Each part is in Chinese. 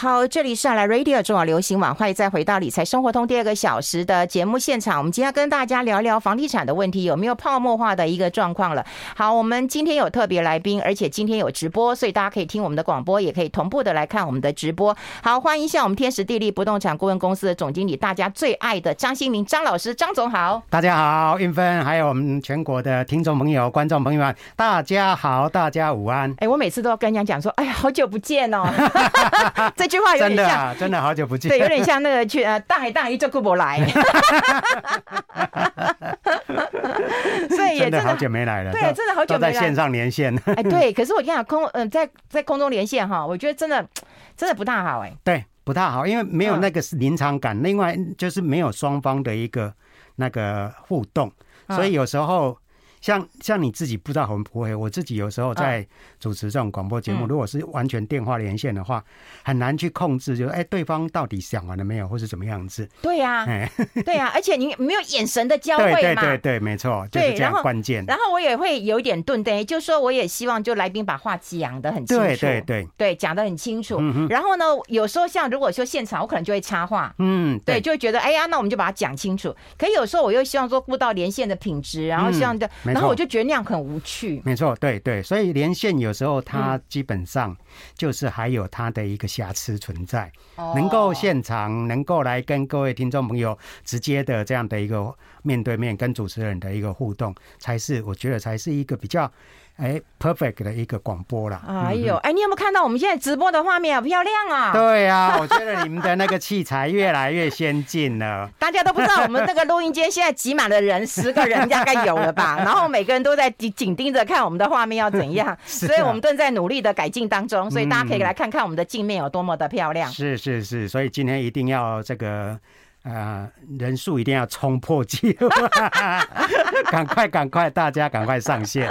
好，这里是来 Radio 中网流行网，欢迎再回到理财生活通第二个小时的节目现场。我们今天要跟大家聊聊房地产的问题，有没有泡沫化的一个状况了？好，我们今天有特别来宾，而且今天有直播，所以大家可以听我们的广播，也可以同步的来看我们的直播。好，欢迎一下我们天时地利不动产顾问公司的总经理，大家最爱的张新明张老师，张总好。大家好，韵芬，还有我们全国的听众朋友、观众朋友们，大家好，大家午安。哎，我每次都要跟人家讲说，哎呀，好久不见哦。这句话有点像，真的，啊，真的好久不见。对，有点像那个去呃，大海大鱼就顾不来。所以也真的，好久没来了。对，真的好久没来。在线上连线。哎，对，可是我跟你讲空，嗯，在在空中连线哈，我觉得真的真的不大好哎。对，不太好，因为没有那个临场感，嗯，另外就是没有双方的一个那个互动，所以有时候。像像你自己不知道会不会，我自己有时候在主持这种广播节目，如果是完全电话连线的话，很难去控制，就是哎，对方到底想完了没有，或是怎么样子？对呀，对呀，而且你没有眼神的交汇嘛？对对对，没错，就是这样关键。然后我也会有一点顿呆，就是说我也希望就来宾把话讲的很清楚，对对对，对讲的很清楚。然后呢，有时候像如果说现场，我可能就会插话，嗯，对，就会觉得哎呀，那我们就把它讲清楚。可有时候我又希望说顾到连线的品质，然后希望的。然后我就觉得那样很无趣。没错，对对，所以连线有时候它基本上就是还有它的一个瑕疵存在。能够现场能够来跟各位听众朋友直接的这样的一个面对面跟主持人的一个互动，才是我觉得才是一个比较。哎，perfect 的一个广播了。哎呦，哎，你有没有看到我们现在直播的画面好 漂亮啊？对啊，我觉得你们的那个器材越来越先进了。大家都不知道我们这个录音间现在挤满了人，十个人大概有了吧？然后每个人都在紧盯着看我们的画面要怎样，所以我们正在努力的改进当中。所以大家可以来看看我们的镜面有多么的漂亮。是是是，所以今天一定要这个。啊、呃，人数一定要冲破纪录，赶快赶快，大家赶快上线。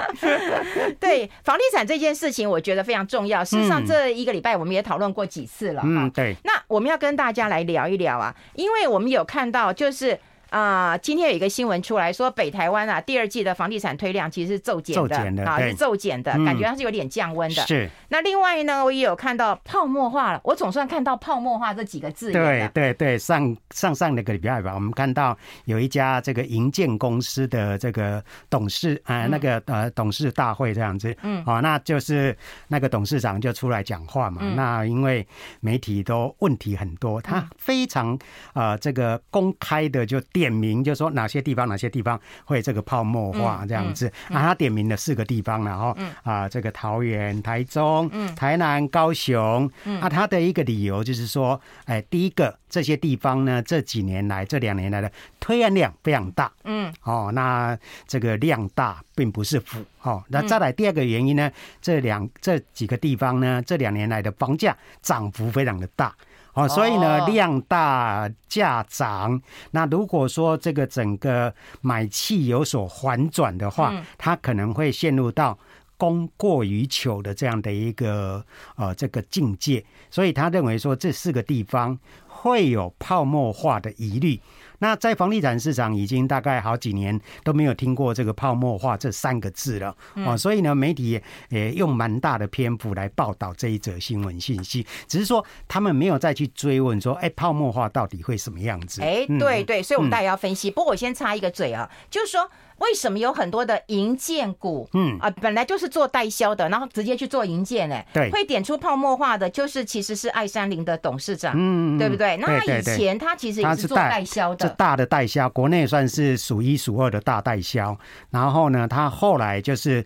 对房地产这件事情，我觉得非常重要。事实上，这一个礼拜我们也讨论过几次了。嗯，对。那我们要跟大家来聊一聊啊，因为我们有看到就是。啊、呃，今天有一个新闻出来说，北台湾啊，第二季的房地产推量其实是骤减的，啊，是骤减的，感觉它是有点降温的。是。那另外呢，我也有看到泡沫化了，我总算看到泡沫化这几个字。对对对，上上上那个礼拜吧，我们看到有一家这个营建公司的这个董事啊、呃，那个呃董事大会这样子，嗯，好、哦，那就是那个董事长就出来讲话嘛。嗯、那因为媒体都问题很多，他非常呃这个公开的就。点名就说哪些地方哪些地方会这个泡沫化这样子。啊，他点名了四个地方，然后啊这个桃园、台中、台南、高雄，啊他的一个理由就是说，哎第一个这些地方呢这几年来这两年来的推案量非常大，嗯。哦那这个量大并不是负哦，那再来第二个原因呢，这两这几个地方呢这两年来的房价涨幅非常的大。哦，所以呢，量大价涨。那如果说这个整个买气有所反转的话，它可能会陷入到供过于求的这样的一个呃这个境界。所以他认为说这四个地方会有泡沫化的疑虑。那在房地产市场已经大概好几年都没有听过这个泡沫化这三个字了哦，所以呢，媒体也用蛮大的篇幅来报道这一则新闻信息，只是说他们没有再去追问说，哎，泡沫化到底会什么样子？哎，对对，所以我们大家要分析。不过我先插一个嘴啊，就是说。为什么有很多的银建股，嗯啊，本来就是做代销的，然后直接去做银建，哎，对，会点出泡沫化的，就是其实是爱山林的董事长，嗯，对不对？那他以前他其实也是做代销的，这大的代销，国内算是数一数二的大代销。然后呢，他后来就是。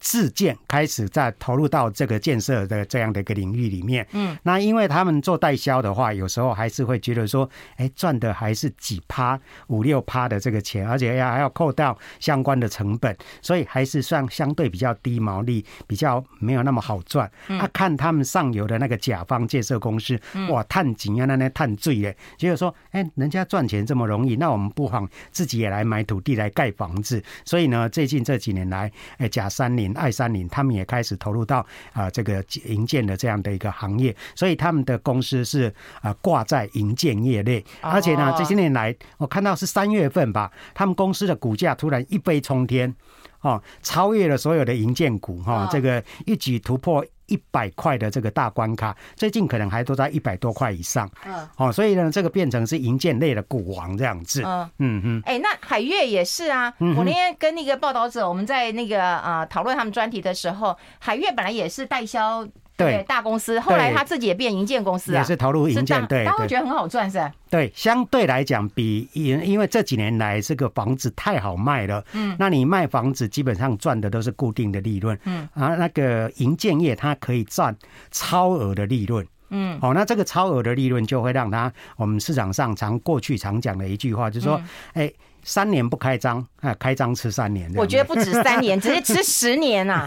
自建开始在投入到这个建设的这样的一个领域里面，嗯，那因为他们做代销的话，有时候还是会觉得说，哎，赚的还是几趴、五六趴的这个钱，而且要还要扣掉相关的成本，所以还是算相对比较低毛利，比较没有那么好赚。他看他们上游的那个甲方建设公司，哇，探井啊，那那探醉耶，就是说，哎，人家赚钱这么容易，那我们不妨自己也来买土地来盖房子。所以呢，最近这几年来，哎，甲山林。爱山林，他们也开始投入到啊这个营建的这样的一个行业，所以他们的公司是啊挂在营建业内，而且呢这些年来我看到是三月份吧，他们公司的股价突然一飞冲天，哦，超越了所有的银建股哈，这个一举突破一百块的这个大关卡，最近可能还都在一百多块以上。嗯，哦，所以呢，这个变成是银建类的股王这样子。嗯嗯嗯。哎，那海月也是啊。嗯我那天跟那个报道者，我们在那个啊讨论他们专题的时候，海月本来也是代销。对。大公司，后来他自己也变营建公司啊，也是投入营建，对，他会觉得很好赚，是？对，相对来讲，比因因为这几年来这个房子太好卖了，嗯，那你卖房子基本上赚的都是固定的利润，嗯，啊，那个营建业它可以赚超额的利润，嗯，好，那这个超额的利润就会让他我们市场上常过去常讲的一句话，就是说，哎。三年不开张啊，开张吃三年。我觉得不止三年，直接吃十年啊！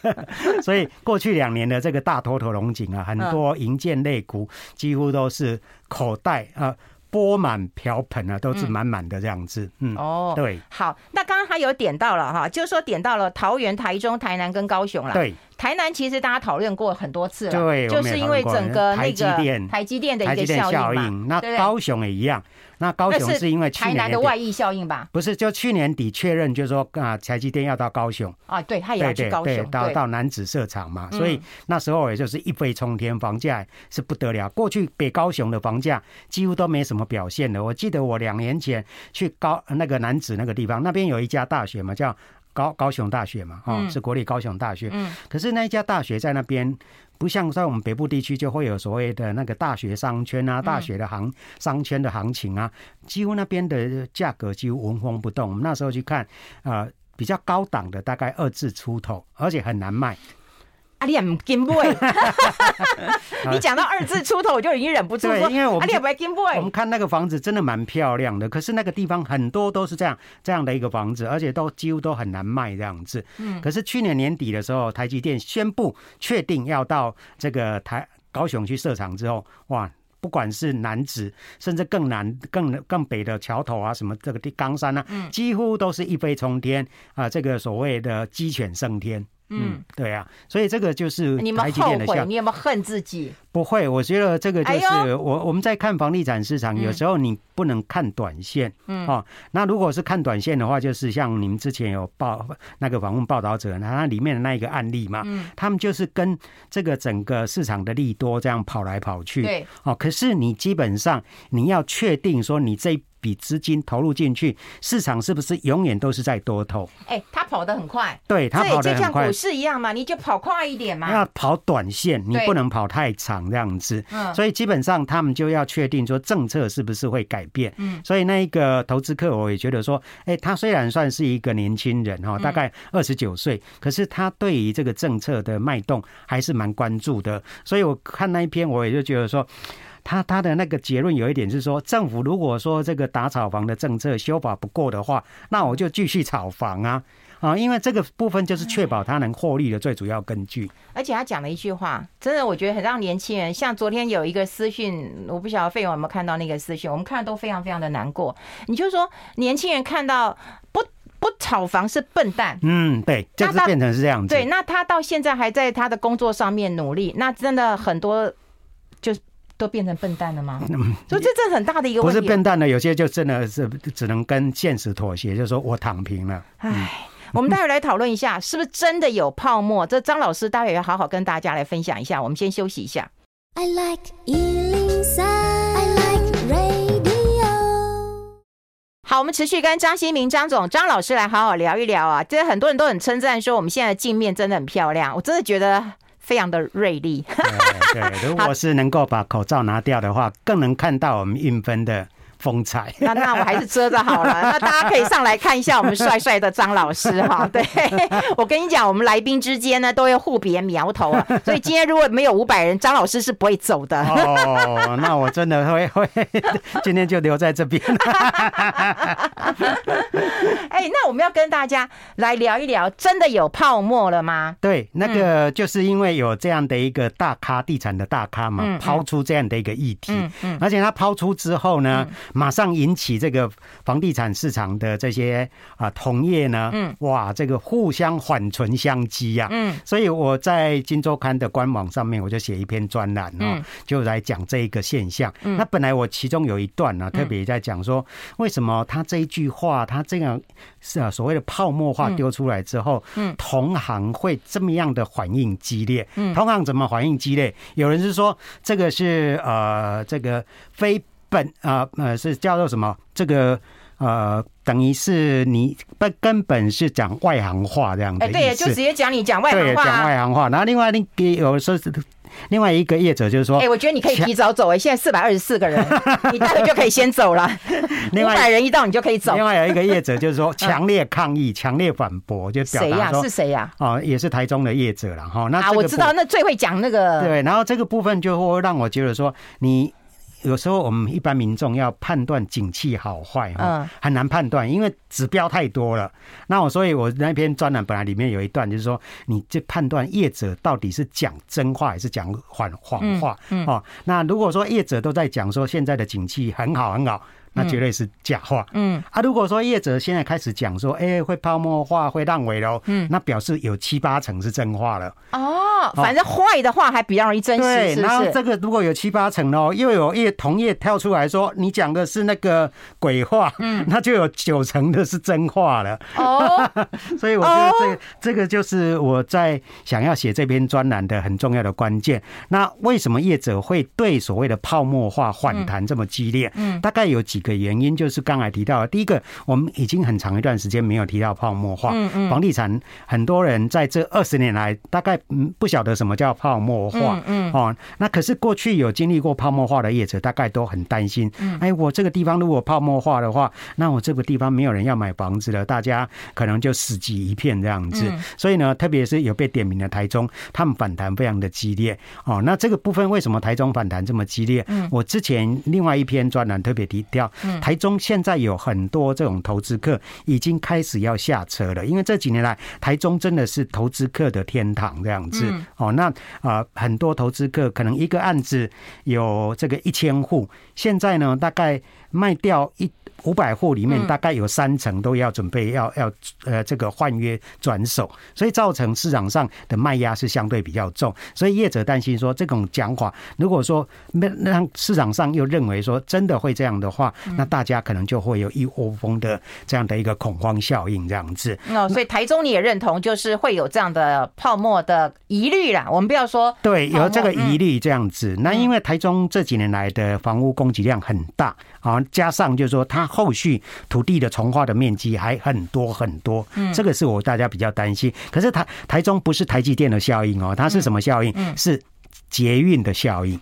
所以过去两年的这个大头头龙井啊，很多银建类股几乎都是口袋啊钵满瓢盆啊，都是满满的这样子。嗯，哦，对。好，那刚刚他有点到了哈，就是说点到了桃园、台中、台南跟高雄了。对，台南其实大家讨论过很多次了，对，就是因为整个那个台积电、台积电的一个效应嘛。那高雄也一样。那高雄是因为去年台南的外溢效应吧？不是，就去年底确认，就是说啊，台积电要到高雄啊，对，他也要去高雄，对对对，到到南子设厂嘛，所以那时候也就是一飞冲天，房价是不得了。过去北高雄的房价几乎都没什么表现的。我记得我两年前去高那个南子那个地方，那边有一家大学嘛，叫高高雄大学嘛，哦，是国立高雄大学。嗯，可是那一家大学在那边。不像在我们北部地区，就会有所谓的那个大学商圈啊，大学的行商圈的行情啊，几乎那边的价格几乎纹风不动。我们那时候去看，呃，比较高档的大概二字出头，而且很难卖。阿你也唔金杯，你讲到二字出头，我就已经忍不住说，因为我们阿你也不金杯。我们看那个房子真的蛮漂亮的，可是那个地方很多都是这样这样的一个房子，而且都几乎都很难卖这样子。嗯，可是去年年底的时候，台积电宣布确定要到这个台高雄去设厂之后，哇，不管是南子，甚至更南、更更北的桥头啊，什么这个地冈山啊，几乎都是一飞冲天啊，这个所谓的鸡犬升天。嗯，对啊，所以这个就是。你们后悔？你有没有恨自己？不会，我觉得这个就是我我们在看房地产市场，有时候你不能看短线，嗯，哦，那如果是看短线的话，就是像你们之前有报那个访问报道者，那里面的那一个案例嘛，嗯，他们就是跟这个整个市场的利多这样跑来跑去，对，哦，可是你基本上你要确定说你这。笔资金投入进去，市场是不是永远都是在多头？哎、欸，他跑得很快，对他跑得很快，就像股市一样嘛，你就跑快一点嘛。要跑短线，你不能跑太长这样子。嗯，所以基本上他们就要确定说政策是不是会改变。嗯，所以那一个投资客我也觉得说，哎、欸，他虽然算是一个年轻人哈，大概二十九岁，可是他对于这个政策的脉动还是蛮关注的。所以我看那一篇，我也就觉得说。他他的那个结论有一点是说，政府如果说这个打炒房的政策修法不够的话，那我就继续炒房啊啊！因为这个部分就是确保他能获利的最主要根据。而且他讲了一句话，真的我觉得很让年轻人，像昨天有一个私讯，我不晓得费勇有没有看到那个私讯，我们看的都非常非常的难过。你就说年轻人看到不不炒房是笨蛋，嗯，对，就是变成是这样子。对，那他到现在还在他的工作上面努力，那真的很多就是。都变成笨蛋了吗？所以这这很大的一个问题。不是笨蛋的，有些就真的是只能跟现实妥协，就是说我躺平了。唉，我们待会来讨论一下，是不是真的有泡沫？这张老师待会要好好跟大家来分享一下。我们先休息一下。I like 103, I like radio。好，我们持续跟张新明张总张老师来好好聊一聊啊。这很多人都很称赞说，我们现在的镜面真的很漂亮，我真的觉得。非常的锐利。对，对，如果是能够把口罩拿掉的话，更能看到我们印分的。风采，那那我还是遮着好了。那大家可以上来看一下我们帅帅的张老师哈。对，我跟你讲，我们来宾之间呢都要互别苗头啊。所以今天如果没有五百人，张老师是不会走的。哦，那我真的会会 今天就留在这边。哎，那我们要跟大家来聊一聊，真的有泡沫了吗？对，那个就是因为有这样的一个大咖，地产的大咖嘛，抛出这样的一个议题。嗯嗯。而且他抛出之后呢？马上引起这个房地产市场的这些啊同业呢，嗯，哇，这个互相缓存相讥呀，嗯，所以我在《金周刊》的官网上面我就写一篇专栏哦，就来讲这一个现象。那本来我其中有一段呢，特别在讲说，为什么他这一句话，他这样是啊所谓的泡沫化丢出来之后，嗯，同行会这么样的反应激烈，嗯，同行怎么反应激烈？有人是说这个是呃这个非。本啊呃是叫做什么？这个呃等于是你根根本是讲外行话这样的。哎，对，就直接讲你讲外行话。讲外行话。然后另外那个有时候是另外一个业者就是说，哎，我觉得你可以提早走哎，现在四百二十四个人，你待会就可以先走了。五百人一到你就可以走。另外有一个业者就是说强烈抗议、强烈反驳，就表达说？是谁呀？哦，也是台中的业者了哈。那啊，我知道，那最会讲那个。对，然后这个部分就会让我觉得说你。有时候我们一般民众要判断景气好坏，嗯，很难判断，因为指标太多了。那我所以，我那篇专栏本来里面有一段，就是说，你这判断业者到底是讲真话还是讲谎谎话，哦，那如果说业者都在讲说现在的景气很好很好。那绝对是假话。嗯啊，如果说业者现在开始讲说，哎，会泡沫化，会烂尾喽，嗯，那表示有七八成是真话了。哦，反正坏的话还比较容易真实。对，然后这个如果有七八成哦，又有业同业跳出来说你讲的是那个鬼话，嗯，那就有九成的是真话了。哦，所以我觉得这这个就是我在想要写这篇专栏的很重要的关键。那为什么业者会对所谓的泡沫化反弹这么激烈？嗯，大概有几。一个原因就是刚才提到的，第一个，我们已经很长一段时间没有提到泡沫化。嗯嗯，房地产很多人在这二十年来，大概嗯不晓得什么叫泡沫化。嗯哦，那可是过去有经历过泡沫化的业者，大概都很担心。哎，我这个地方如果泡沫化的话，那我这个地方没有人要买房子了，大家可能就死寂一片这样子。所以呢，特别是有被点名的台中，他们反弹非常的激烈。哦，那这个部分为什么台中反弹这么激烈？嗯，我之前另外一篇专栏特别提到。台中现在有很多这种投资客已经开始要下车了，因为这几年来台中真的是投资客的天堂这样子。哦，那啊很多投资客可能一个案子有这个一千户，现在呢大概卖掉一。五百户里面大概有三成都要准备要要呃这个换约转手，所以造成市场上的卖压是相对比较重，所以业者担心说这种讲法，如果说那让市场上又认为说真的会这样的话，那大家可能就会有一窝蜂的这样的一个恐慌效应这样子。哦，所以台中你也认同，就是会有这样的泡沫的疑虑啦。我们不要说对，有这个疑虑这样子。那因为台中这几年来的房屋供给量很大啊，加上就是说它。后续土地的重化的面积还很多很多，嗯，这个是我大家比较担心。可是台台中不是台积电的效应哦，它是什么效应？是捷运的效应。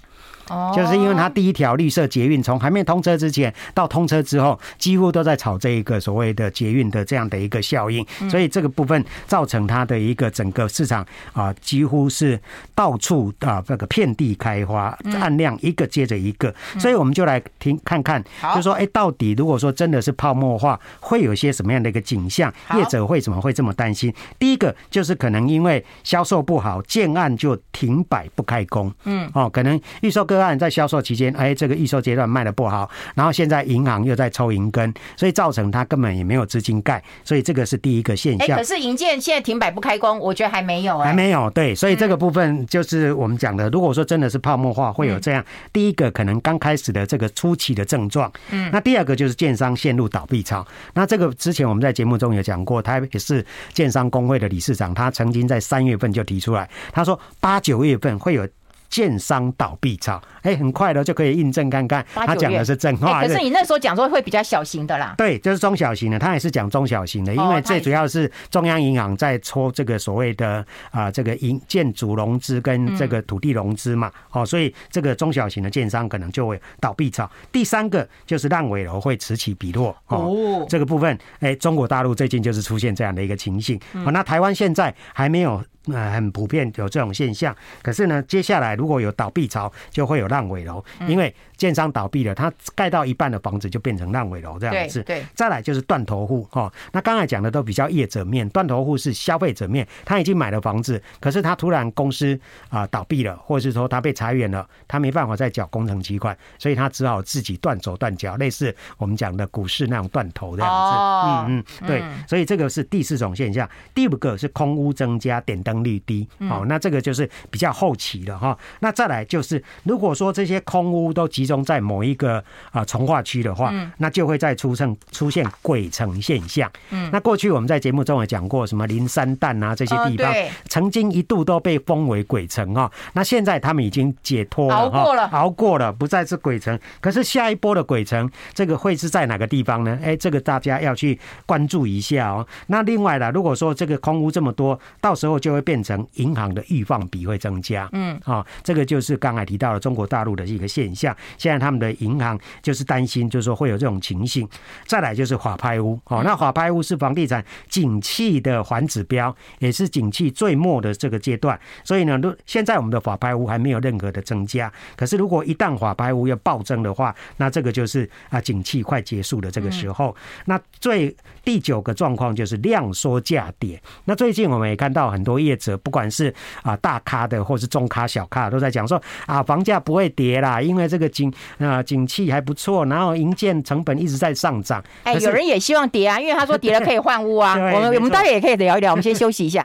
就是因为它第一条绿色捷运从还没通车之前到通车之后，几乎都在炒这一个所谓的捷运的这样的一个效应，所以这个部分造成它的一个整个市场啊，几乎是到处啊这个遍地开花，按量一个接着一个，所以我们就来听看看，就说哎，到底如果说真的是泡沫化，会有些什么样的一个景象？业者为什么会这么担心？第一个就是可能因为销售不好，建案就停摆不开工，嗯，哦，可能预售个。个案在销售期间，哎，这个预售阶段卖的不好，然后现在银行又在抽银根，所以造成他根本也没有资金盖，所以这个是第一个现象。可是银建现在停摆不开工，我觉得还没有，还没有，对，所以这个部分就是我们讲的，如果说真的是泡沫化，会有这样，第一个可能刚开始的这个初期的症状，嗯，那第二个就是建商陷入倒闭潮，那这个之前我们在节目中有讲过，他也是建商工会的理事长，他曾经在三月份就提出来，他说八九月份会有。建商倒闭潮，哎，很快的就可以印证看看，他讲的是真话。可是你那时候讲说会比较小型的啦，对，就是中小型的，他也是讲中小型的，因为最主要是中央银行在抽这个所谓的啊这个银建筑融资跟这个土地融资嘛，哦，所以这个中小型的建商可能就会倒闭潮。第三个就是烂尾楼会此起彼落哦，这个部分，哎，中国大陆最近就是出现这样的一个情形。哦，那台湾现在还没有。呃很普遍有这种现象。可是呢，接下来如果有倒闭潮，就会有烂尾楼，因为建商倒闭了，他盖到一半的房子就变成烂尾楼这样子。对，再来就是断头户哈。那刚才讲的都比较业者面，断头户是消费者面，他已经买了房子，可是他突然公司啊倒闭了，或者是说他被裁员了，他没办法再缴工程期款，所以他只好自己断手断脚，类似我们讲的股市那种断头这样子。嗯嗯，对，所以这个是第四种现象。第五个是空屋增加，点灯率低。好，那这个就是比较后期的哈。那再来就是，如果说这些空屋都集中在某一个啊从化区的话，那就会再出现出现鬼城现象。嗯，那过去我们在节目中也讲过，什么林三淡啊这些地方，曾经一度都被封为鬼城啊。那现在他们已经解脱了，熬过了，熬过了，不再是鬼城。可是下一波的鬼城，这个会是在哪个地方呢？哎，这个大家要去关注一下哦。那另外呢，如果说这个空屋这么多，到时候就会变成银行的预放比会增加。嗯，啊，这个就是刚才提到了中国大陆的一个现象。现在他们的银行就是担心，就是说会有这种情形。再来就是法拍屋，哦，那法拍屋是房地产景气的环指标，也是景气最末的这个阶段。所以呢，现在我们的法拍屋还没有任何的增加。可是如果一旦法拍屋要暴增的话，那这个就是啊，景气快结束的这个时候。那最第九个状况就是量缩价跌。那最近我们也看到很多业者，不管是啊大咖的或是中咖小咖，都在讲说啊房价不会跌啦，因为这个景啊景气还不错，然后营建成本一直在上涨。哎，有人也希望跌啊，因为他说跌了可以换屋啊。我们我们待会也可以聊一聊，我们先休息一下。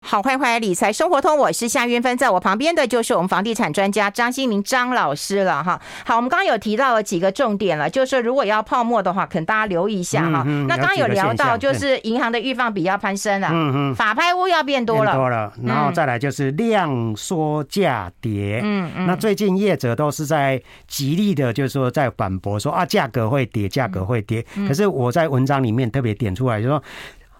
好，欢迎回来理财生活通，我是夏云芬，在我旁边的就是我们房地产专家张新明张老师了哈。好，我们刚刚有提到了几个重点了，就是如果要泡沫的话，可能大家留意一下哈。嗯嗯、那刚刚有聊到，就是银行的预放比要攀升了，嗯嗯，法拍屋要变多了，多了，然后再来就是量缩价跌，嗯嗯，那最近业者都是在极力的，就是说在反驳说啊，价格会跌，价格会跌，可是我在文章里面特别点出来，就说。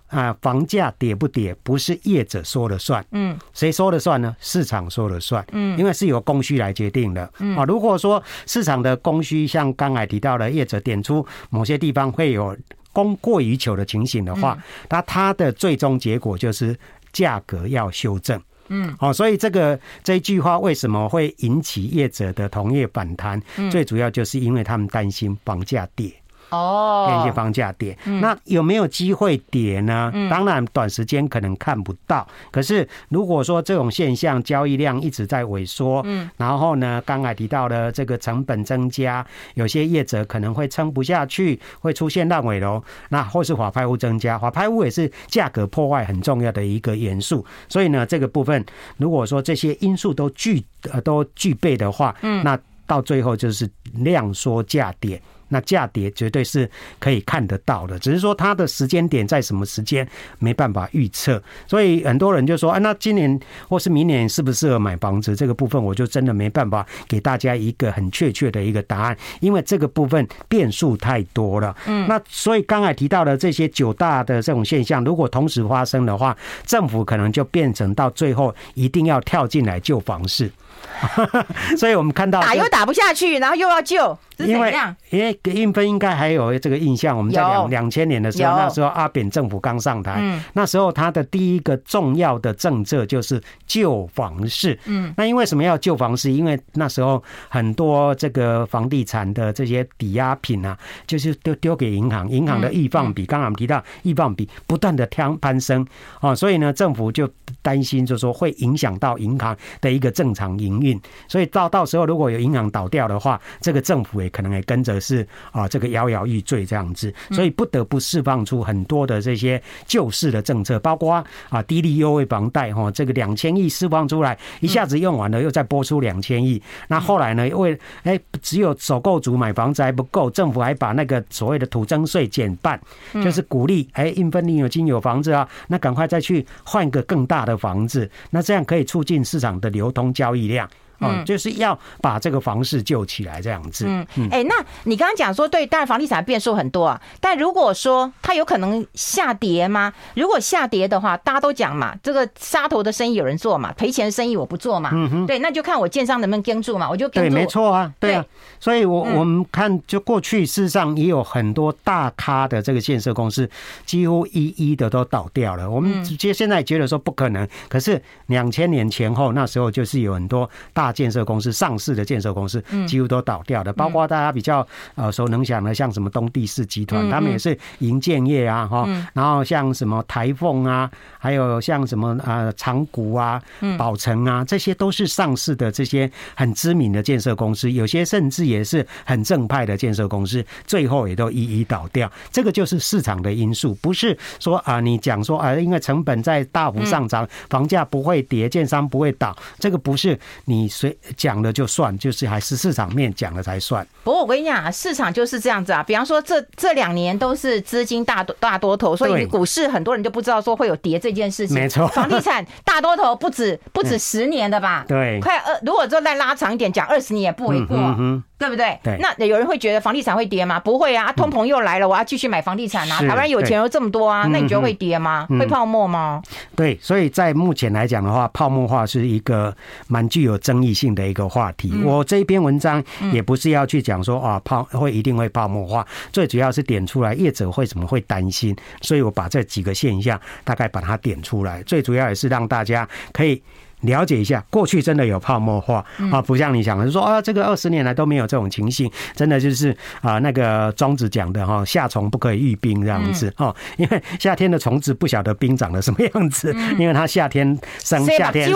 啊，房价跌不跌不是业者说了算，嗯，谁说了算呢？市场说了算，嗯，因为是由供需来决定的，嗯。啊，如果说市场的供需像刚才提到的业者点出某些地方会有供过于求的情形的话，那它的最终结果就是价格要修正，嗯，哦，所以这个这一句话为什么会引起业者的同业反弹？最主要就是因为他们担心房价跌。哦，变些房价跌，那有没有机会跌呢？当然，短时间可能看不到。可是如果说这种现象交易量一直在萎缩，嗯，然后呢，刚才提到的这个成本增加，有些业者可能会撑不下去，会出现烂尾楼，那或是法拍屋增加，法拍屋也是价格破坏很重要的一个元素。所以呢，这个部分如果说这些因素都具呃都具备的话，嗯，那到最后就是量缩价跌。那价跌绝对是可以看得到的，只是说它的时间点在什么时间没办法预测，所以很多人就说，啊，那今年或是明年适不适合买房子？这个部分我就真的没办法给大家一个很确切的一个答案，因为这个部分变数太多了。嗯，那所以刚才提到的这些九大的这种现象，如果同时发生的话，政府可能就变成到最后一定要跳进来救房市。所以我们看到打又打不下去，然后又要救，因为因为韵芬应该还有这个印象，我们在两两千年的时候，那时候阿扁政府刚上台，那时候他的第一个重要的政策就是救房市。嗯，那因为什么要救房市？因为那时候很多这个房地产的这些抵押品啊，就是丢丢给银行，银行的易放比，刚刚我们提到易放比不断的攀攀升啊，所以呢，政府就担心，就是说会影响到银行的一个正常营运。所以到到时候如果有银行倒掉的话，这个政府也可能也跟着是啊，这个摇摇欲坠这样子，所以不得不释放出很多的这些救市的政策，包括啊低利优惠房贷哈，这个两千亿释放出来，一下子用完了，又再拨出两千亿。那后来呢，因为哎只有首购族买房子还不够，政府还把那个所谓的土增税减半，就是鼓励哎应分你有金有房子啊，那赶快再去换个更大的房子，那这样可以促进市场的流通交易量。样嗯，就是要把这个房市救起来，这样子。嗯，哎、欸，那你刚刚讲说，对，当然房地产变数很多啊。但如果说它有可能下跌吗？如果下跌的话，大家都讲嘛，这个杀头的生意有人做嘛，赔钱的生意我不做嘛。嗯哼，对，那就看我建商能不能跟住嘛，我就跟住。对，没错啊，对啊。所以我我们看，就过去事实上也有很多大咖的这个建设公司，几乎一一的都倒掉了。我们直接现在觉得说不可能，可是两千年前后那时候就是有很多大。建设公司上市的建设公司几乎都倒掉的，包括大家比较耳熟能详的，像什么东地市集团，他们也是营建业啊哈，然后像什么台凤啊，还有像什么啊长谷啊、宝城啊，这些都是上市的这些很知名的建设公司，有些甚至也是很正派的建设公司，最后也都一一倒掉。这个就是市场的因素，不是说啊你讲说啊因为成本在大幅上涨，房价不会跌，建商不会倒，这个不是你。所以讲了就算，就是还是市场面讲了才算。不过我跟你讲啊，市场就是这样子啊。比方说这这两年都是资金大多大多头，所以股市很多人就不知道说会有跌这件事情。没错，房地产大多头不止不止 十年的吧？对，快二，如果说再拉长一点讲二十年也不为过。对不对？对，那有人会觉得房地产会跌吗？不会啊，通膨又来了，我要继续买房地产啊。台湾有钱又这么多啊，那你觉得会跌吗？会泡沫吗？对，所以在目前来讲的话，泡沫化是一个蛮具有争议性的一个话题。我这一篇文章也不是要去讲说啊泡会一定会泡沫化，最主要是点出来业者为什么会担心，所以我把这几个现象大概把它点出来，最主要也是让大家可以。了解一下，过去真的有泡沫化啊，不像你想的说啊，这个二十年来都没有这种情形，真的就是啊，那个庄子讲的哈，夏虫不可以喻冰这样子哦，因为夏天的虫子不晓得冰长得什么样子，因为它夏天生，夏天死，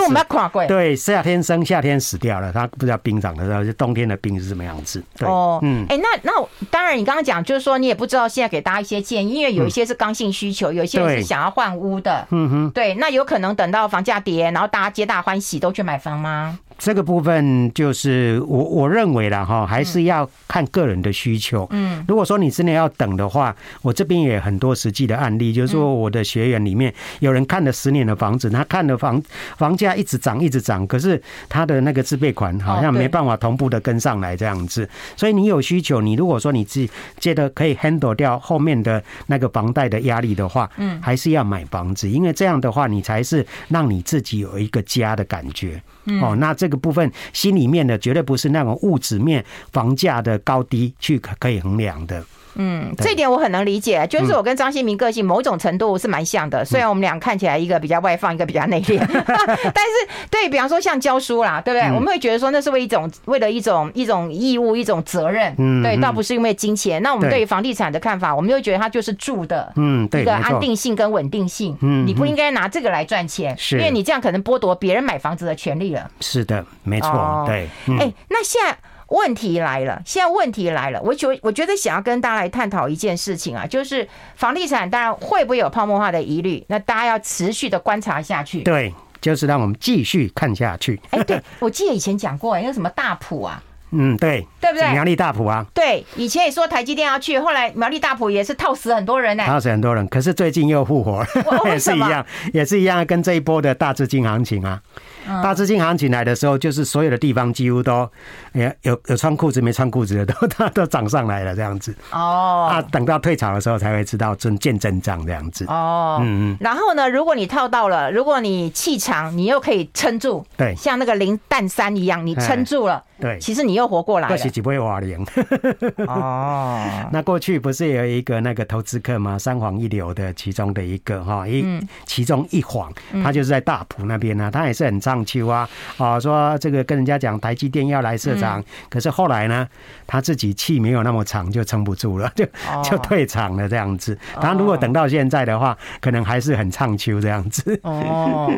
对，夏天生，夏天死掉了，它不知道冰长的时候，就冬天的冰是什么样子。对，哦，嗯，哎，那那当然，你刚刚讲就是说，你也不知道现在给大家一些建议，因为有一些是刚性需求，有一些人是想要换屋的，嗯哼，对，那有可能等到房价跌，然后大家皆大欢喜都去买房吗？这个部分就是我我认为了哈，还是要看个人的需求。嗯，如果说你真的要等的话，我这边也很多实际的案例，就是说我的学员里面有人看了十年的房子，他看了房房价一直涨一直涨，可是他的那个自备款好像没办法同步的跟上来这样子。所以你有需求，你如果说你自己觉得可以 handle 掉后面的那个房贷的压力的话，嗯，还是要买房子，因为这样的话你才是让你自己有一个家的感觉。哦，那这个部分心里面的绝对不是那种物质面房价的高低去可以衡量的。嗯，这一点我很能理解，就是我跟张新民个性某种程度是蛮像的。虽然我们俩看起来一个比较外放，一个比较内敛，但是对比方说像教书啦，对不对？我们会觉得说那是为一种为了一种一种义务一种责任，对，倒不是因为金钱。那我们对于房地产的看法，我们又觉得它就是住的，嗯，一个安定性跟稳定性，嗯，你不应该拿这个来赚钱，因为你这样可能剥夺别人买房子的权利了。是的，没错，对。哎，那现在。问题来了，现在问题来了，我觉我觉得想要跟大家来探讨一件事情啊，就是房地产当然会不会有泡沫化的疑虑，那大家要持续的观察下去。对，就是让我们继续看下去。哎、欸，对，我记得以前讲过，那个什么大埔啊，嗯，对，对不对？苗栗大埔啊，对，以前也说台积电要去，后来苗栗大埔也是套死很多人呢、欸，套死很多人，可是最近又复活了，也是一样，也是一样，跟这一波的大资金行情啊。大资金行情来的时候，就是所有的地方几乎都，有有有穿裤子没穿裤子的都它都涨上来了这样子。哦，啊，等到退潮的时候才会知道真见真章这样子。哦，嗯嗯。然后呢，如果你套到了，如果你气场你又可以撑住，对，像那个零蛋三一样，你撑住了，对，其实你又活过来了。是几倍瓦零？哦，那过去不是有一个那个投资客吗？三黄一流的其中的一个哈，一其中一皇，他就是在大埔那边呢，他也是很差。上秋啊，啊，说这个跟人家讲台积电要来设厂，可是后来呢，他自己气没有那么长，就撑不住了，就就退场了这样子。当然，如果等到现在的话，可能还是很唱秋这样子。哦，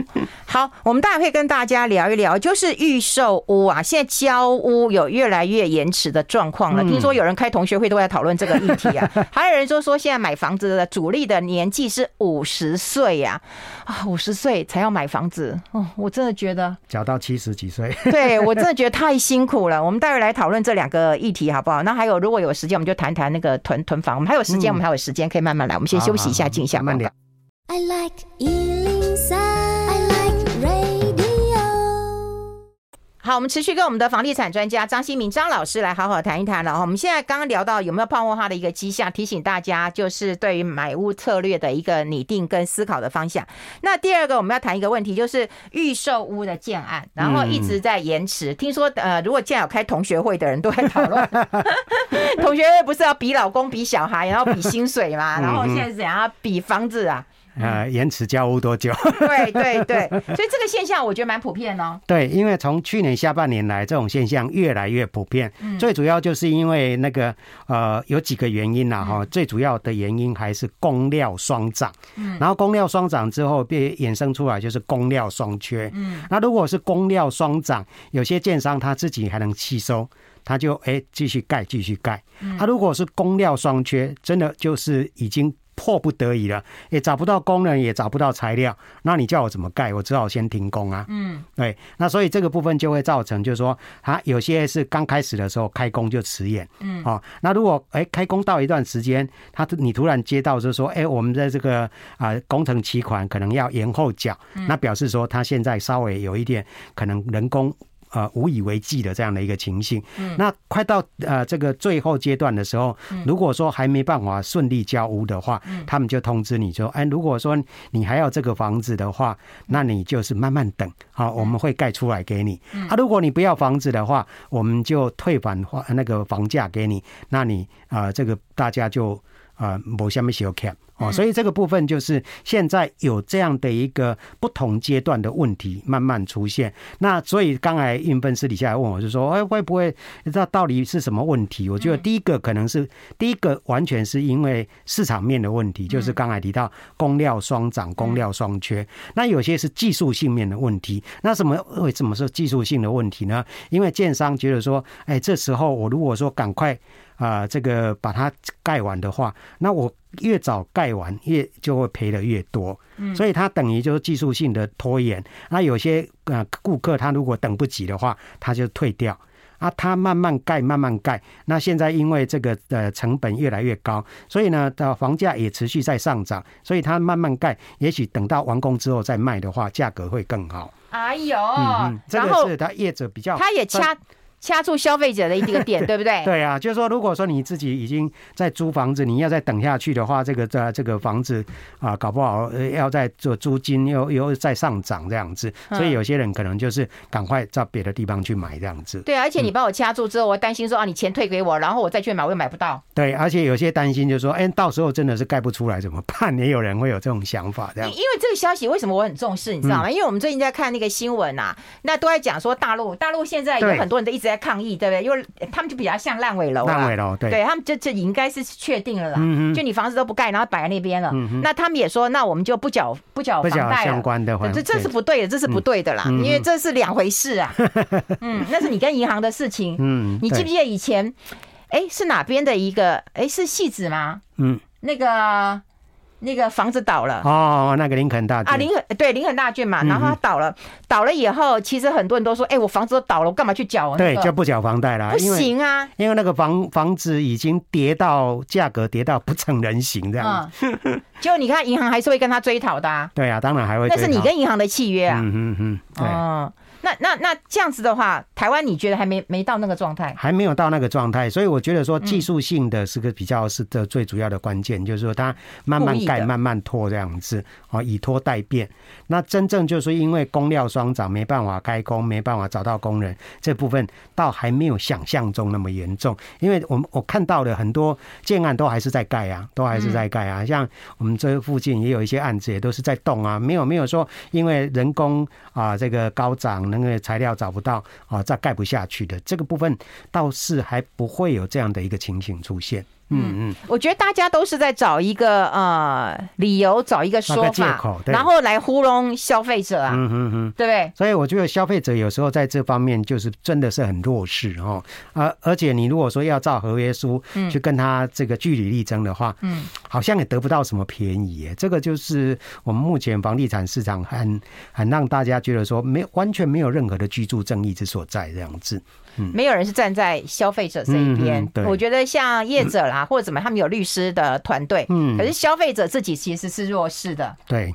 好，我们大家可以跟大家聊一聊，就是预售屋啊，现在交屋有越来越延迟的状况了。听说有人开同学会都在讨论这个议题啊，还有人说说现在买房子的主力的年纪是五十岁呀，啊，五十岁才要买房子哦，我真的觉得。觉得缴到七十几岁，对，我真的觉得太辛苦了。我们待会来讨论这两个议题好不好？那还有，如果有时间，我们就谈谈那个囤囤房。我们还有时间，我们还有时间可以慢慢来。我们先休息一下，静一下，慢点。I like 好，我们持续跟我们的房地产专家张新民张老师来好好谈一谈了。我们现在刚刚聊到有没有泡沫化的一个迹象，提醒大家就是对于买屋策略的一个拟定跟思考的方向。那第二个我们要谈一个问题，就是预售屋的建案，然后一直在延迟。听说呃，如果现在有开同学会的人都在讨论，同学会不是要比老公比小孩，然后比薪水嘛？然后现在是怎样比房子啊？呃，延迟交屋多久？对对对，所以这个现象我觉得蛮普遍哦。对，因为从去年下半年来，这种现象越来越普遍。嗯，最主要就是因为那个呃，有几个原因呐哈。最主要的原因还是供料双涨。嗯，然后供料双涨之后，被衍生出来就是供料双缺。嗯，那如果是供料双涨，有些建商他自己还能吸收，他就哎继续盖继续盖。嗯，他如果是供料双缺，真的就是已经。迫不得已了，也找不到工人，也找不到材料，那你叫我怎么盖？我只好先停工啊。嗯，对，那所以这个部分就会造成，就是说，啊，有些是刚开始的时候开工就迟延，嗯，哦，那如果哎开工到一段时间，他你突然接到就是说，哎，我们在这个啊工程期款可能要延后缴，那表示说他现在稍微有一点可能人工。呃，无以为继的这样的一个情形。嗯，那快到呃这个最后阶段的时候，如果说还没办法顺利交屋的话，他们就通知你说，哎，如果说你还要这个房子的话，那你就是慢慢等，好，我们会盖出来给你。啊，如果你不要房子的话，我们就退返还那个房价给你，那你啊，这个大家就啊，没什么小看。哦，所以这个部分就是现在有这样的一个不同阶段的问题慢慢出现。那所以刚才韵芬私底下来问我，就说：“哎，会不会这到底是什么问题？”我觉得第一个可能是第一个完全是因为市场面的问题，就是刚才提到供料双涨、供料双缺。那有些是技术性面的问题。那什么为什么是技术性的问题呢？因为建商觉得说：“哎，这时候我如果说赶快。”啊，这个把它盖完的话，那我越早盖完，越就会赔的越多。嗯，所以它等于就是技术性的拖延。那有些呃顾客他如果等不及的话，他就退掉。啊，他慢慢盖，慢慢盖。那现在因为这个呃成本越来越高，所以呢，的房价也持续在上涨。所以他慢慢盖，也许等到完工之后再卖的话，价格会更好。哎呦，嗯，这个是他业者比较，他也掐。掐住消费者的一个点，对不对？对啊，就是说，如果说你自己已经在租房子，你要再等下去的话，这个这这个房子啊，搞不好要再做租金又又再上涨这样子，所以有些人可能就是赶快到别的地方去买这样子。对，而且你把我掐住之后，我担心说啊，你钱退给我，然后我再去买，我又买不到。对，而且有些担心就是说，哎，到时候真的是盖不出来怎么办？也有人会有这种想法，这样。因为这个消息为什么我很重视，你知道吗？因为我们最近在看那个新闻啊，那都在讲说大陆，大陆现在有很多人都一直在抗议，对不对？因为他们就比较像烂尾楼，烂尾楼，对，对他们这这应该是确定了啦。嗯，就你房子都不盖，然后摆在那边了。嗯，那他们也说，那我们就不缴不缴房贷了。相关的，这这是不对的，这是不对的啦，因为这是两回事啊。嗯，那是你跟银行的事情。嗯，你记不记得以前？哎，是哪边的一个？哎，是戏子吗？嗯，那个。那个房子倒了哦，那个林肯大郡啊，林肯对林肯大郡嘛，然后它倒了，倒了以后，其实很多人都说，哎，我房子都倒了，我干嘛去缴？对，就不缴房贷了，不行啊，因为那个房房子已经跌到价格跌到不成人形这样子。就你看，银行还是会跟他追讨的。啊 对啊，当然还会。那是你跟银行的契约啊。嗯嗯嗯，对。那那那这样子的话，台湾你觉得还没没到那个状态？还没有到那个状态，所以我觉得说技术性的是个比较是的最主要的关键，就是说它慢慢盖、慢慢拖这样子，哦，以拖代变。那真正就是因为工料双涨，没办法开工，没办法找到工人，这部分倒还没有想象中那么严重。因为我们我看到的很多建案都还是在盖啊，都还是在盖啊。像我们这附近也有一些案子也都是在动啊，没有没有说因为人工啊这个高涨。那个材料找不到啊，再盖不下去的这个部分，倒是还不会有这样的一个情形出现。嗯嗯，我觉得大家都是在找一个呃理由，找一个说法，然后来糊弄消费者啊。嗯嗯嗯，对不对？所以我觉得消费者有时候在这方面就是真的是很弱势哦。而而且你如果说要照合约书去跟他这个据理力争的话，嗯，好像也得不到什么便宜耶。这个就是我们目前房地产市场很很让大家觉得说没完全没有任何的居住正义之所在这样子。嗯没有人是站在消费者这一边，我觉得像业者啦或者怎么，他们有律师的团队，嗯，可是消费者自己其实是弱势的，对。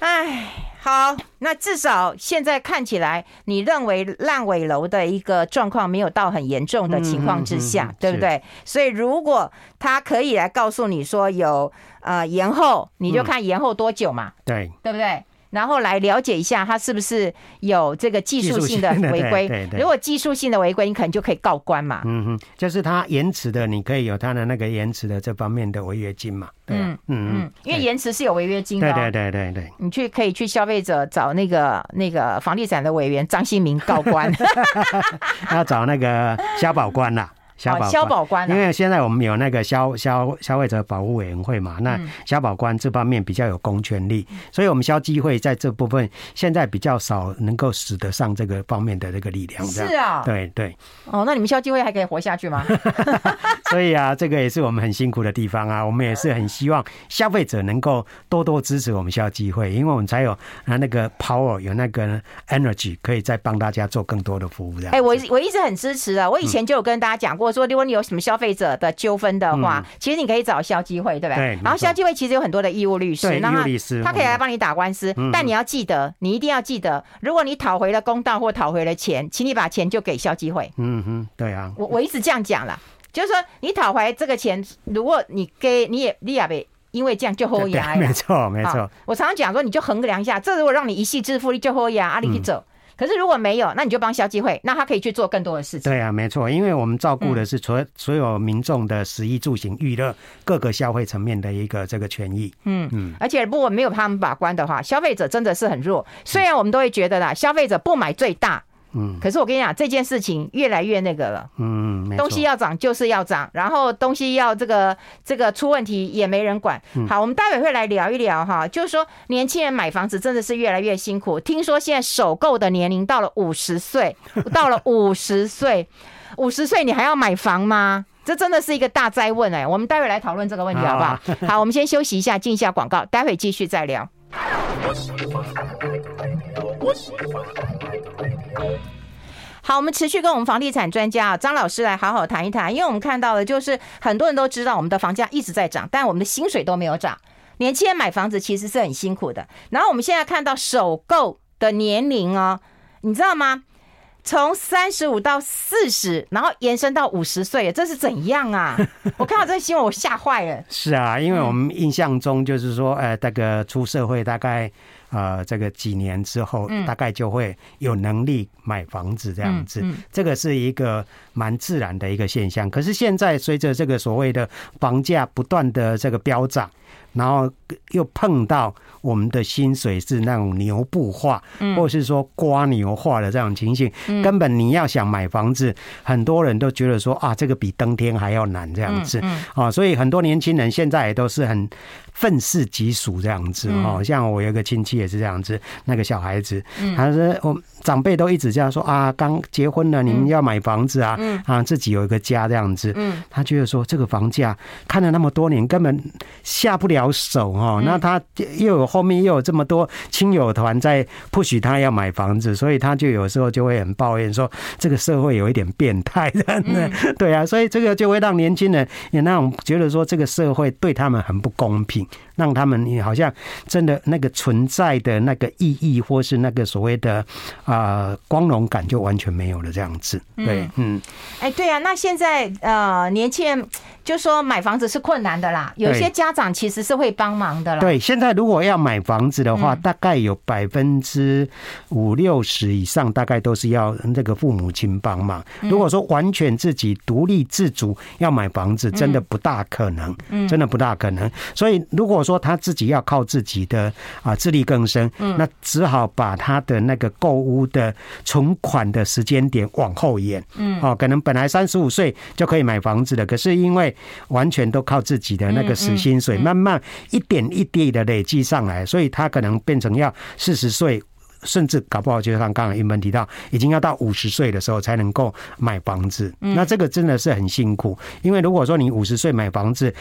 哎，好，那至少现在看起来，你认为烂尾楼的一个状况没有到很严重的情况之下，对不对？所以如果他可以来告诉你说有呃延后，你就看延后多久嘛，对，对不对？然后来了解一下，他是不是有这个技术性的违规？如果技术性的违规，你可能就可以告官嘛。嗯哼，就是他延迟的，你可以有他的那个延迟的这方面的违约金嘛。嗯嗯嗯，因为延迟是有违约金的。对对对对对，你去可以去消费者找那个那个房地产的委员张新民告官，要找那个消保官啦。消保官，因为现在我们有那个消消消费者保护委员会嘛，那消保官这方面比较有公权力，所以我们消基会在这部分现在比较少能够使得上这个方面的这个力量。是啊，对对。哦，那你们消基会还可以活下去吗？所以啊，这个也是我们很辛苦的地方啊。我们也是很希望消费者能够多多支持我们消基会，因为我们才有啊那个 power，有那个 energy，可以再帮大家做更多的服务。这样。哎，我我一直很支持啊。我以前就有跟大家讲过。说，如果你有什么消费者的纠纷的话，嗯、其实你可以找消基会，对不对？对。然后消基会其实有很多的义务律师，那他他可以来帮你打官司。嗯、但你要记得，你一定要记得，如果你讨回了公道或讨回了钱，请你把钱就给消基会。嗯哼，对啊。我我一直这样讲了，就是说你讨回这个钱，如果你给你也你也别因为这样就豁牙。没错没错。我常常讲说，你就衡量一下，这如果让你一夕致富，你就豁牙，阿里去走。嗯可是如果没有，那你就帮消基会，那他可以去做更多的事情。对啊，没错，因为我们照顾的是所所有民众的食衣住行娱乐各个消费层面的一个这个权益。嗯嗯，而且如果没有他们把关的话，消费者真的是很弱。虽然我们都会觉得啦，消费者不买最大。嗯，可是我跟你讲，这件事情越来越那个了。嗯，东西要涨就是要涨，然后东西要这个这个出问题也没人管。好，我们待会会来聊一聊哈，就是说年轻人买房子真的是越来越辛苦。听说现在首购的年龄到了五十岁，到了五十岁，五十岁你还要买房吗？这真的是一个大灾问哎。我们待会来讨论这个问题好不好？好，我们先休息一下，进一下广告，待会继续再聊。好，我们持续跟我们房地产专家啊张老师来好好谈一谈，因为我们看到的就是很多人都知道我们的房价一直在涨，但我们的薪水都没有涨。年轻人买房子其实是很辛苦的。然后我们现在看到首购的年龄哦，你知道吗？从三十五到四十，然后延伸到五十岁，这是怎样啊？我看到这个新闻，我吓坏了。是啊，因为我们印象中就是说，呃，那个出社会大概。呃，这个几年之后，大概就会有能力买房子这样子，这个是一个蛮自然的一个现象。可是现在随着这个所谓的房价不断的这个飙涨。然后又碰到我们的薪水是那种牛步化，或是说瓜牛化的这种情形，根本你要想买房子，很多人都觉得说啊，这个比登天还要难这样子。啊，所以很多年轻人现在也都是很愤世嫉俗这样子哦。像我有个亲戚也是这样子，那个小孩子，他说我长辈都一直这样说啊，刚结婚了，你们要买房子啊，啊，自己有一个家这样子，他觉得说这个房价看了那么多年，根本下不了。手哈，那他又有后面又有这么多亲友团在 push 他要买房子，所以他就有时候就会很抱怨说，这个社会有一点变态 的，对啊，所以这个就会让年轻人也那种觉得说，这个社会对他们很不公平，让他们好像真的那个存在的那个意义，或是那个所谓的啊光荣感就完全没有了这样子。对，嗯，哎，对啊，那现在呃年轻人。就说买房子是困难的啦，有些家长其实是会帮忙的啦。对，现在如果要买房子的话，大概有百分之五六十以上，大概都是要那个父母亲帮忙。如果说完全自己独立自主要买房子，真的不大可能，真的不大可能。所以如果说他自己要靠自己的啊自力更生，那只好把他的那个购屋的存款的时间点往后延。嗯，哦，可能本来三十五岁就可以买房子的，可是因为完全都靠自己的那个死薪水，慢慢一点一滴的累积上来，所以他可能变成要四十岁，甚至搞不好就像刚刚英文提到，已经要到五十岁的时候才能够买房子。那这个真的是很辛苦，因为如果说你五十岁买房子，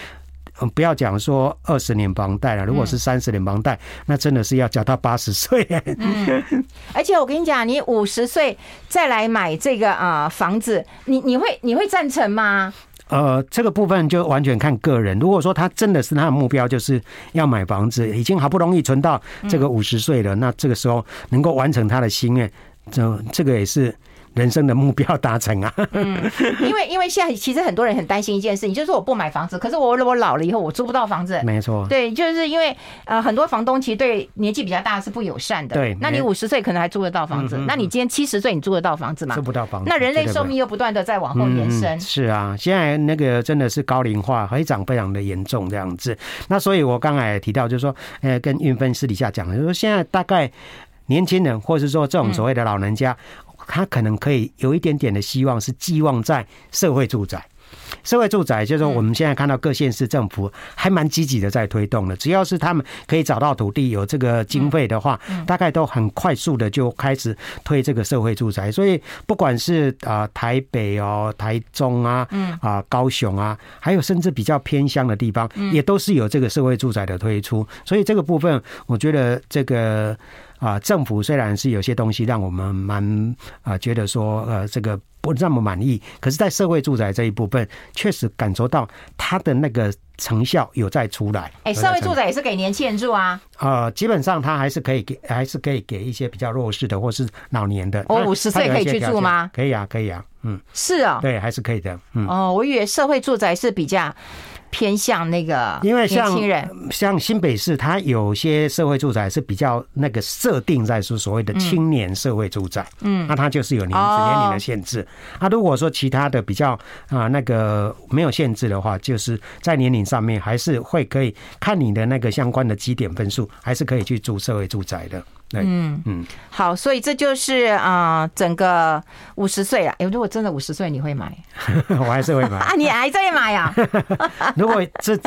不要讲说二十年房贷了，如果是三十年房贷，那真的是要缴到八十岁。嗯，而且我跟你讲，你五十岁再来买这个啊房子，你你会你会赞成吗？呃，这个部分就完全看个人。如果说他真的是他的目标，就是要买房子，已经好不容易存到这个五十岁了，那这个时候能够完成他的心愿，这这个也是。人生的目标达成啊！嗯，因为 因为现在其实很多人很担心一件事情，就是我不买房子，可是我我老了以后我租不到房子。没错，对，就是因为呃很多房东其实对年纪比较大是不友善的。对，那你五十岁可能还租得到房子，那你今天七十岁你租得到房子吗？租不到房子。那人类寿命又不断的在往后延伸。是啊，现在那个真的是高龄化非常非常的严重这样子。那所以我刚才也提到，就是说，呃，跟运芬私底下讲的，就是说现在大概年轻人，或是说这种所谓的老人家。他可能可以有一点点的希望，是寄望在社会住宅。社会住宅就是说，我们现在看到各县市政府还蛮积极的在推动的。只要是他们可以找到土地、有这个经费的话，大概都很快速的就开始推这个社会住宅。所以不管是啊台北哦、台中啊、啊高雄啊，还有甚至比较偏乡的地方，也都是有这个社会住宅的推出。所以这个部分，我觉得这个。啊，政府虽然是有些东西让我们蛮啊觉得说呃这个不那么满意，可是，在社会住宅这一部分，确实感受到它的那个成效有在出来。哎，社会住宅也是给年轻人住啊。呃，基本上它还是可以给，还是可以给一些比较弱势的或是老年的。我五十岁可以去住吗？可以啊，可以啊，嗯，是啊，对，还是可以的。嗯，哦，我以为社会住宅是比较。偏向那个，因为像像新北市，它有些社会住宅是比较那个设定在说所谓的青年社会住宅，嗯，那它就是有年年龄的限制。那如果说其他的比较啊那个没有限制的话，就是在年龄上面还是会可以看你的那个相关的基点分数，还是可以去住社会住宅的。嗯嗯，好，所以这就是啊、呃，整个五十岁了。哎，如果真的五十岁，你会买？我还是会买 啊！你还在买呀？如果这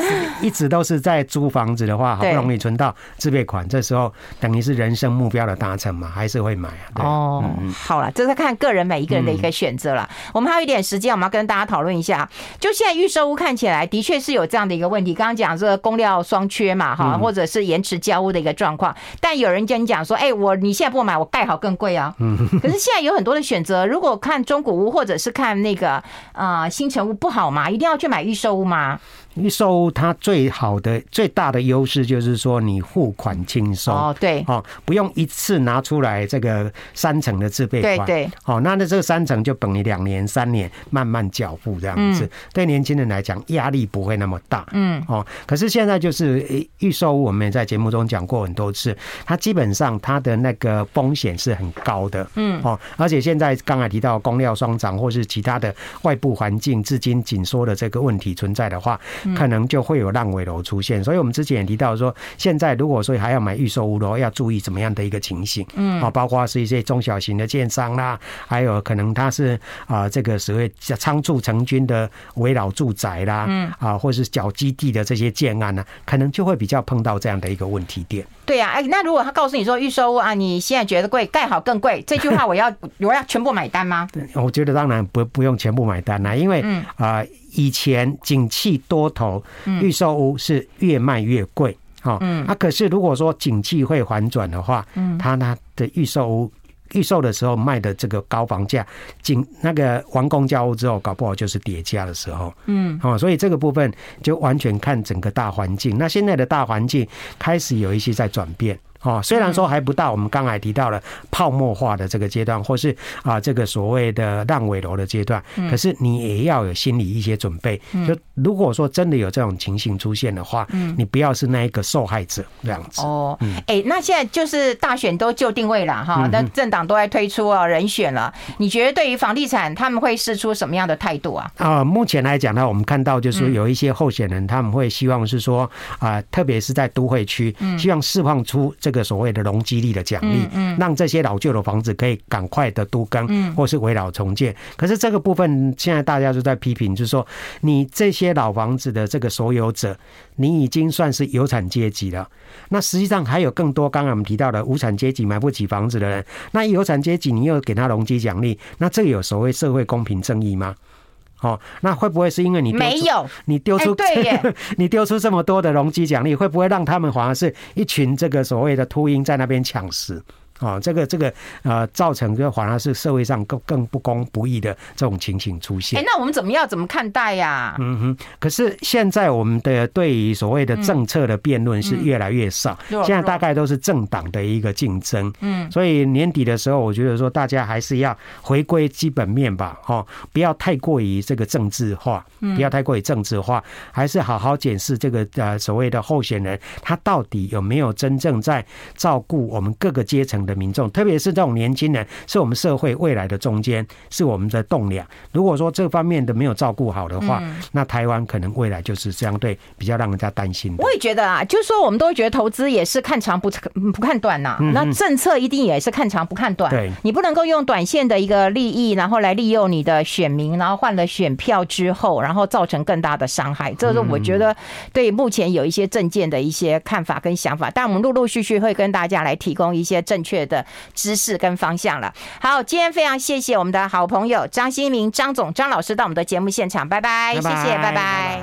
一直都是在租房子的话，好不容易存到自备款，这时候等于是人生目标的达成嘛，还是会买啊。哦，好了，这是看个人每一个人的一个选择了。我们还有一点时间，我们要跟大家讨论一下。就现在预售屋看起来的确是有这样的一个问题，刚刚讲这个供料双缺嘛，哈，或者是延迟交屋的一个状况。但有人跟你讲说，哎，我你现在不买，我盖好更贵啊。可是现在有很多的选择，如果看中古屋或者是看那个啊新城屋不好吗？一定要去买预售屋吗？预售屋它最好的最大的优势就是说你付款轻松。哦，对。哦，不用一次拿出来这个三成的自备款，对对，哦，那那这个三成就等于两年三年慢慢缴付这样子，对年轻人来讲压力不会那么大，嗯。哦，可是现在就是预售屋，我们也在节目中讲过很多次，它基本上它的那个风险是很高的，嗯。哦，而且现在刚才提到工料双涨或是其他的外部环境资金紧缩的这个问题存在的话。可能就会有烂尾楼出现，所以我们之前也提到说，现在如果说还要买预售屋的话，要注意怎么样的一个情形，嗯，啊，包括是一些中小型的建商啦，还有可能它是啊这个所谓仓促成军的围绕住宅啦，嗯，啊，或是小基地的这些建案呢，可能就会比较碰到这样的一个问题点。对呀，哎，那如果他告诉你说预售屋啊，你现在觉得贵，盖好更贵，这句话我要我要全部买单吗？我觉得当然不不用全部买单啦，因为啊。以前景气多头，预售屋是越卖越贵，哦，啊，可是如果说景气会反转的话，嗯，它呢的预售屋预售的时候卖的这个高房价，景那个完工交屋之后，搞不好就是叠加的时候，嗯，哦，所以这个部分就完全看整个大环境。那现在的大环境开始有一些在转变。哦，虽然说还不到我们刚才提到了泡沫化的这个阶段，或是啊这个所谓的烂尾楼的阶段，可是你也要有心理一些准备。就如果说真的有这种情形出现的话，你不要是那一个受害者这样子。哦，哎，那现在就是大选都就定位了哈，那政党都在推出啊人选了。你觉得对于房地产他们会释出什么样的态度啊？啊，目前来讲呢，我们看到就是有一些候选人他们会希望是说啊，特别是在都会区，希望释放出。这个所谓的容积率的奖励，让这些老旧的房子可以赶快的都更，或是围绕重建。可是这个部分现在大家都在批评，就是说你这些老房子的这个所有者，你已经算是有产阶级了。那实际上还有更多，刚刚我们提到的无产阶级买不起房子的人，那有产阶级你又给他容积奖励，那这有所谓社会公平正义吗？哦，那会不会是因为你没有你丢出对耶，你丢出这么多的容积奖励，会不会让他们反而是一群这个所谓的秃鹰在那边抢食？哦，这个这个呃，造成就反而是社会上更更不公不义的这种情形出现。哎，那我们怎么样怎么看待呀？嗯哼，可是现在我们的对于所谓的政策的辩论是越来越少，现在大概都是政党的一个竞争。嗯，所以年底的时候，我觉得说大家还是要回归基本面吧，哦，不要太过于这个政治化，不要太过于政治化，还是好好检视这个呃所谓的候选人，他到底有没有真正在照顾我们各个阶层的民众，特别是这种年轻人，是我们社会未来的中间，是我们的栋梁。如果说这方面的没有照顾好的话，那台湾可能未来就是相对比较让人家担心的。我也觉得啊，就是说我们都会觉得投资也是看长不不看短呐、啊，那政策一定也是看长不看短。对，你不能够用短线的一个利益，然后来利用你的选民，然后换了选票之后，然后造成更大的伤害。这是我觉得对目前有一些政见的一些看法跟想法，但我们陆陆续续会跟大家来提供一些正确的知识跟方向了。好，今天非常谢谢我们的好朋友张新明张总张老师到我们的节目现场，拜拜，谢谢，拜拜。